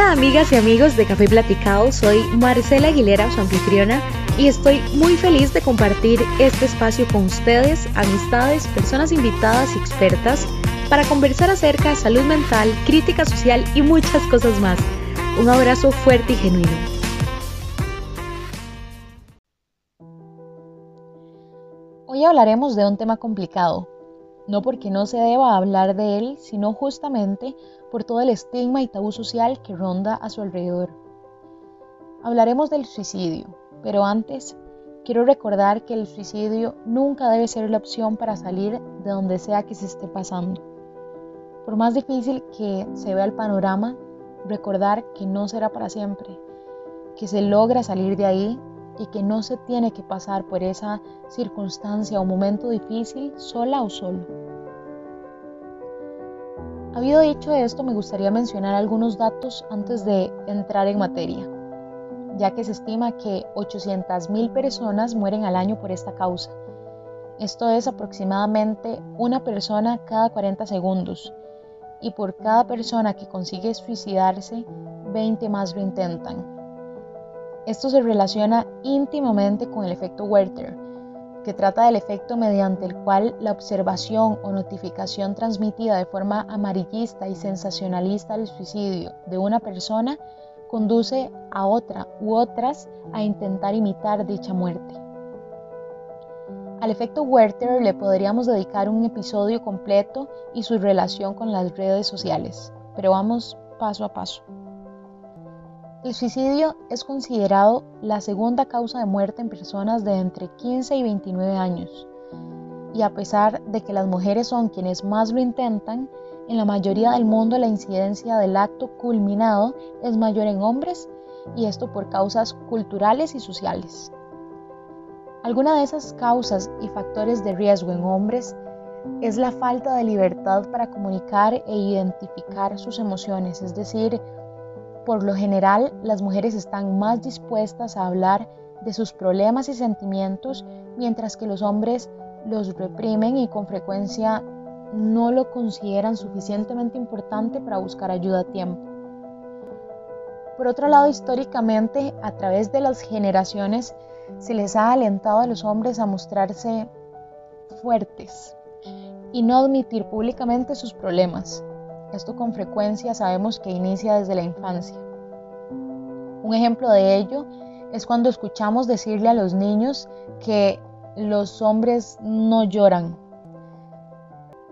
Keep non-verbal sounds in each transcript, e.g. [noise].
Hola amigas y amigos de Café Platicado, soy Marcela Aguilera, su anfitriona, y estoy muy feliz de compartir este espacio con ustedes, amistades, personas invitadas y expertas para conversar acerca de salud mental, crítica social y muchas cosas más. Un abrazo fuerte y genuino. Hoy hablaremos de un tema complicado, no porque no se deba hablar de él, sino justamente por todo el estigma y tabú social que ronda a su alrededor. Hablaremos del suicidio, pero antes quiero recordar que el suicidio nunca debe ser la opción para salir de donde sea que se esté pasando. Por más difícil que se vea el panorama, recordar que no será para siempre, que se logra salir de ahí y que no se tiene que pasar por esa circunstancia o momento difícil sola o solo. Habido dicho esto, me gustaría mencionar algunos datos antes de entrar en materia, ya que se estima que 800.000 personas mueren al año por esta causa. Esto es aproximadamente una persona cada 40 segundos, y por cada persona que consigue suicidarse, 20 más lo intentan. Esto se relaciona íntimamente con el efecto Werther, que trata del efecto mediante el cual la observación o notificación transmitida de forma amarillista y sensacionalista al suicidio de una persona conduce a otra u otras a intentar imitar dicha muerte. Al efecto Werther le podríamos dedicar un episodio completo y su relación con las redes sociales, pero vamos paso a paso. El suicidio es considerado la segunda causa de muerte en personas de entre 15 y 29 años. Y a pesar de que las mujeres son quienes más lo intentan, en la mayoría del mundo la incidencia del acto culminado es mayor en hombres y esto por causas culturales y sociales. Alguna de esas causas y factores de riesgo en hombres es la falta de libertad para comunicar e identificar sus emociones, es decir, por lo general, las mujeres están más dispuestas a hablar de sus problemas y sentimientos, mientras que los hombres los reprimen y con frecuencia no lo consideran suficientemente importante para buscar ayuda a tiempo. Por otro lado, históricamente, a través de las generaciones, se les ha alentado a los hombres a mostrarse fuertes y no admitir públicamente sus problemas. Esto con frecuencia sabemos que inicia desde la infancia. Un ejemplo de ello es cuando escuchamos decirle a los niños que los hombres no lloran.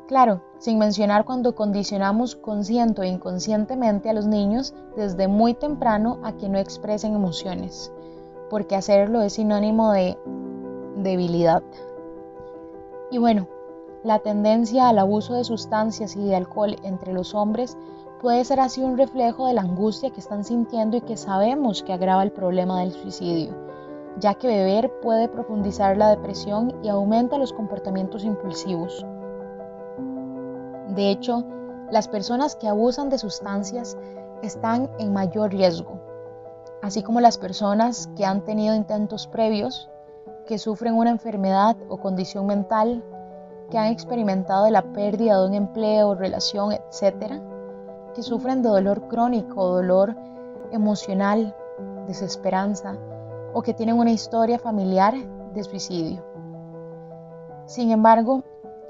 Claro, sin mencionar cuando condicionamos consciente o inconscientemente a los niños desde muy temprano a que no expresen emociones, porque hacerlo es sinónimo de debilidad. Y bueno, la tendencia al abuso de sustancias y de alcohol entre los hombres puede ser así un reflejo de la angustia que están sintiendo y que sabemos que agrava el problema del suicidio, ya que beber puede profundizar la depresión y aumenta los comportamientos impulsivos. De hecho, las personas que abusan de sustancias están en mayor riesgo, así como las personas que han tenido intentos previos, que sufren una enfermedad o condición mental que han experimentado la pérdida de un empleo, relación, etc., que sufren de dolor crónico, dolor emocional, desesperanza o que tienen una historia familiar de suicidio. Sin embargo,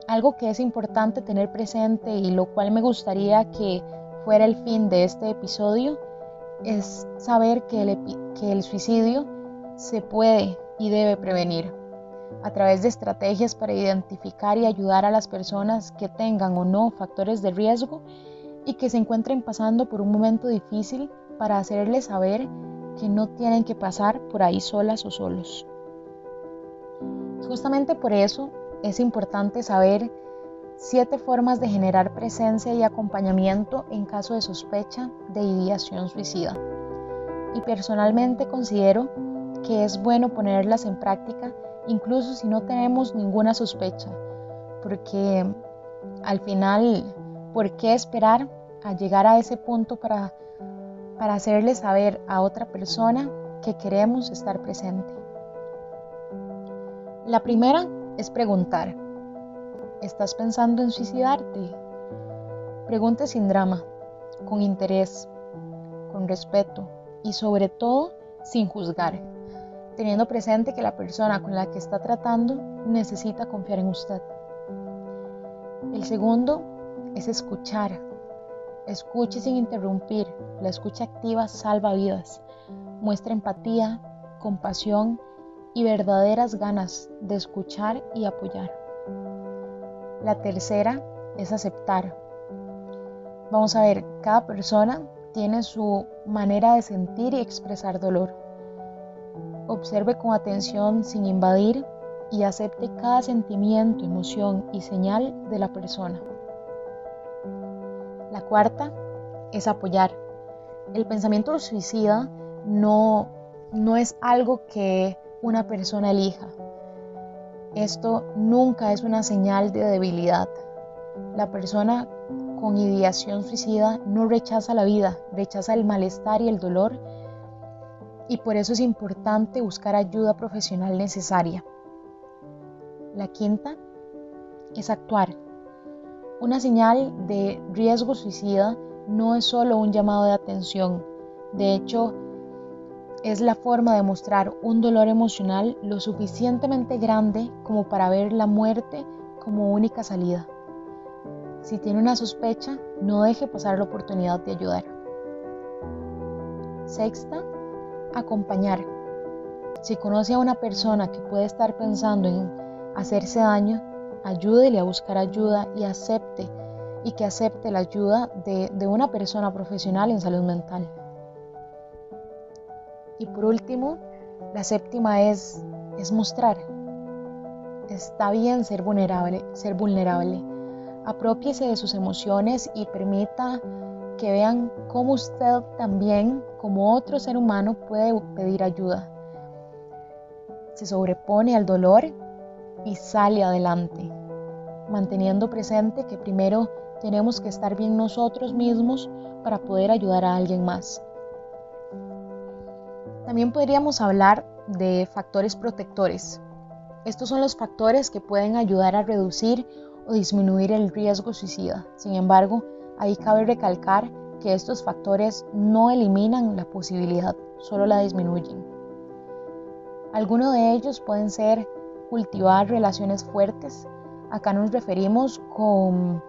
algo que es importante tener presente y lo cual me gustaría que fuera el fin de este episodio es saber que el, que el suicidio se puede y debe prevenir a través de estrategias para identificar y ayudar a las personas que tengan o no factores de riesgo y que se encuentren pasando por un momento difícil para hacerles saber que no tienen que pasar por ahí solas o solos. Justamente por eso es importante saber siete formas de generar presencia y acompañamiento en caso de sospecha de ideación suicida. Y personalmente considero que es bueno ponerlas en práctica incluso si no tenemos ninguna sospecha, porque al final, ¿por qué esperar a llegar a ese punto para, para hacerle saber a otra persona que queremos estar presente? La primera es preguntar, ¿estás pensando en suicidarte? Pregunte sin drama, con interés, con respeto y sobre todo sin juzgar, teniendo presente que la persona con la que está tratando necesita confiar en usted. El segundo es escuchar. Escuche sin interrumpir. La escucha activa salva vidas. Muestra empatía, compasión y verdaderas ganas de escuchar y apoyar. La tercera es aceptar. Vamos a ver, cada persona tiene su manera de sentir y expresar dolor. Observe con atención sin invadir y acepte cada sentimiento, emoción y señal de la persona. La cuarta es apoyar. El pensamiento suicida no, no es algo que una persona elija. Esto nunca es una señal de debilidad. La persona con ideación suicida no rechaza la vida, rechaza el malestar y el dolor y por eso es importante buscar ayuda profesional necesaria. La quinta es actuar. Una señal de riesgo suicida no es solo un llamado de atención, de hecho es la forma de mostrar un dolor emocional lo suficientemente grande como para ver la muerte como única salida. Si tiene una sospecha, no deje pasar la oportunidad de ayudar. Sexta, acompañar. Si conoce a una persona que puede estar pensando en hacerse daño, ayúdele a buscar ayuda y acepte y que acepte la ayuda de, una persona profesional en salud mental. Y por último, la séptima es, es mostrar. Está bien ser vulnerable, ser vulnerable. Apropiese de sus emociones y permita que vean cómo usted también, como otro ser humano, puede pedir ayuda. Se sobrepone al dolor y sale adelante, manteniendo presente que primero tenemos que estar bien nosotros mismos para poder ayudar a alguien más. También podríamos hablar de factores protectores. Estos son los factores que pueden ayudar a reducir o disminuir el riesgo suicida. Sin embargo, ahí cabe recalcar que estos factores no eliminan la posibilidad, solo la disminuyen. Algunos de ellos pueden ser cultivar relaciones fuertes. Acá nos referimos con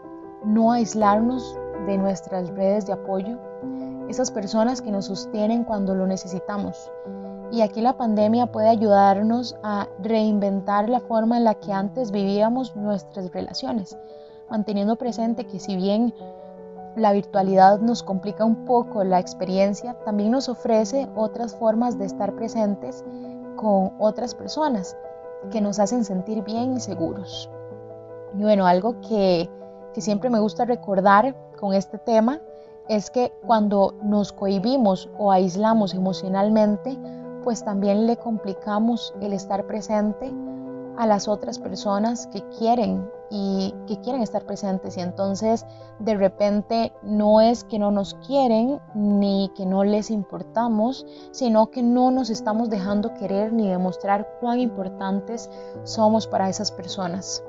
no aislarnos de nuestras redes de apoyo, esas personas que nos sostienen cuando lo necesitamos. Y aquí la pandemia puede ayudarnos a reinventar la forma en la que antes vivíamos nuestras relaciones, manteniendo presente que si bien la virtualidad nos complica un poco la experiencia, también nos ofrece otras formas de estar presentes con otras personas que nos hacen sentir bien y seguros. Y bueno, algo que, que siempre me gusta recordar con este tema es que cuando nos cohibimos o aislamos emocionalmente, pues también le complicamos el estar presente a las otras personas que quieren y que quieren estar presentes y entonces de repente no es que no nos quieren ni que no les importamos, sino que no nos estamos dejando querer ni demostrar cuán importantes somos para esas personas.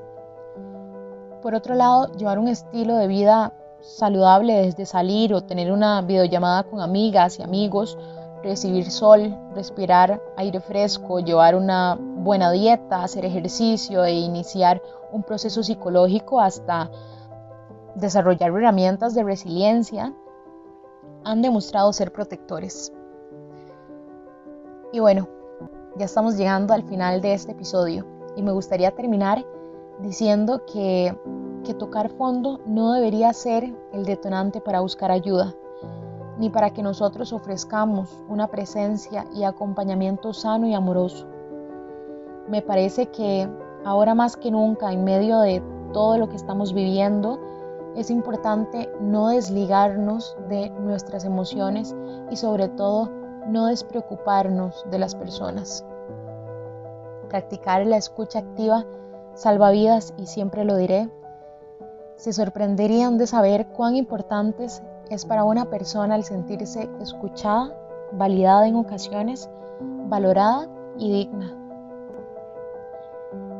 Por otro lado, llevar un estilo de vida saludable desde salir o tener una videollamada con amigas y amigos, recibir sol, respirar aire fresco, llevar una buena dieta, hacer ejercicio e iniciar un proceso psicológico hasta desarrollar herramientas de resiliencia, han demostrado ser protectores. Y bueno, ya estamos llegando al final de este episodio y me gustaría terminar diciendo que que tocar fondo no debería ser el detonante para buscar ayuda, ni para que nosotros ofrezcamos una presencia y acompañamiento sano y amoroso. Me parece que ahora más que nunca, en medio de todo lo que estamos viviendo, es importante no desligarnos de nuestras emociones y sobre todo no despreocuparnos de las personas. Practicar la escucha activa salva vidas y siempre lo diré, se sorprenderían de saber cuán importante es para una persona el sentirse escuchada, validada en ocasiones, valorada y digna.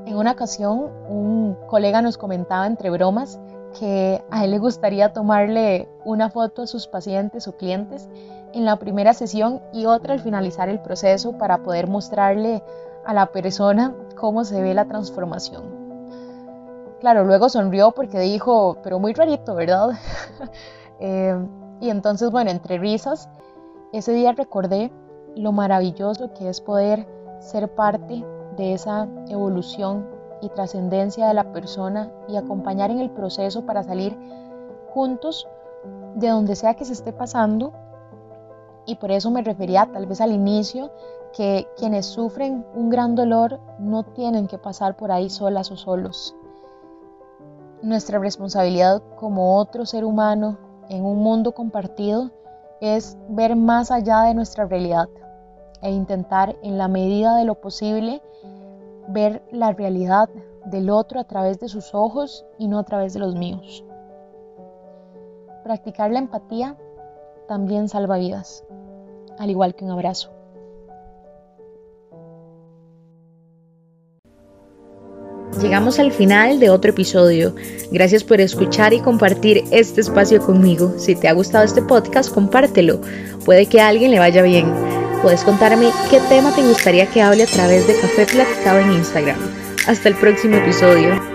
En una ocasión, un colega nos comentaba entre bromas que a él le gustaría tomarle una foto a sus pacientes o clientes en la primera sesión y otra al finalizar el proceso para poder mostrarle a la persona cómo se ve la transformación. Claro, luego sonrió porque dijo, pero muy rarito, ¿verdad? [laughs] Eh, y entonces, bueno, entre risas, ese día recordé lo maravilloso que es poder ser parte de esa evolución y trascendencia de la persona y acompañar en el proceso para salir juntos de donde sea que se esté pasando. Y por eso me refería tal vez al inicio que quienes sufren un gran dolor no tienen que pasar por ahí solas o solos. Nuestra responsabilidad como otro ser humano en un mundo compartido es ver más allá de nuestra realidad e intentar en la medida de lo posible ver la realidad del otro a través de sus ojos y no a través de los míos. Practicar la empatía también salva vidas, al igual que un abrazo. Llegamos al final de otro episodio. Gracias por escuchar y compartir este espacio conmigo. Si te ha gustado este podcast, compártelo. Puede que a alguien le vaya bien. Puedes contarme qué tema te gustaría que hable a través de Café Platicado en Instagram. Hasta el próximo episodio.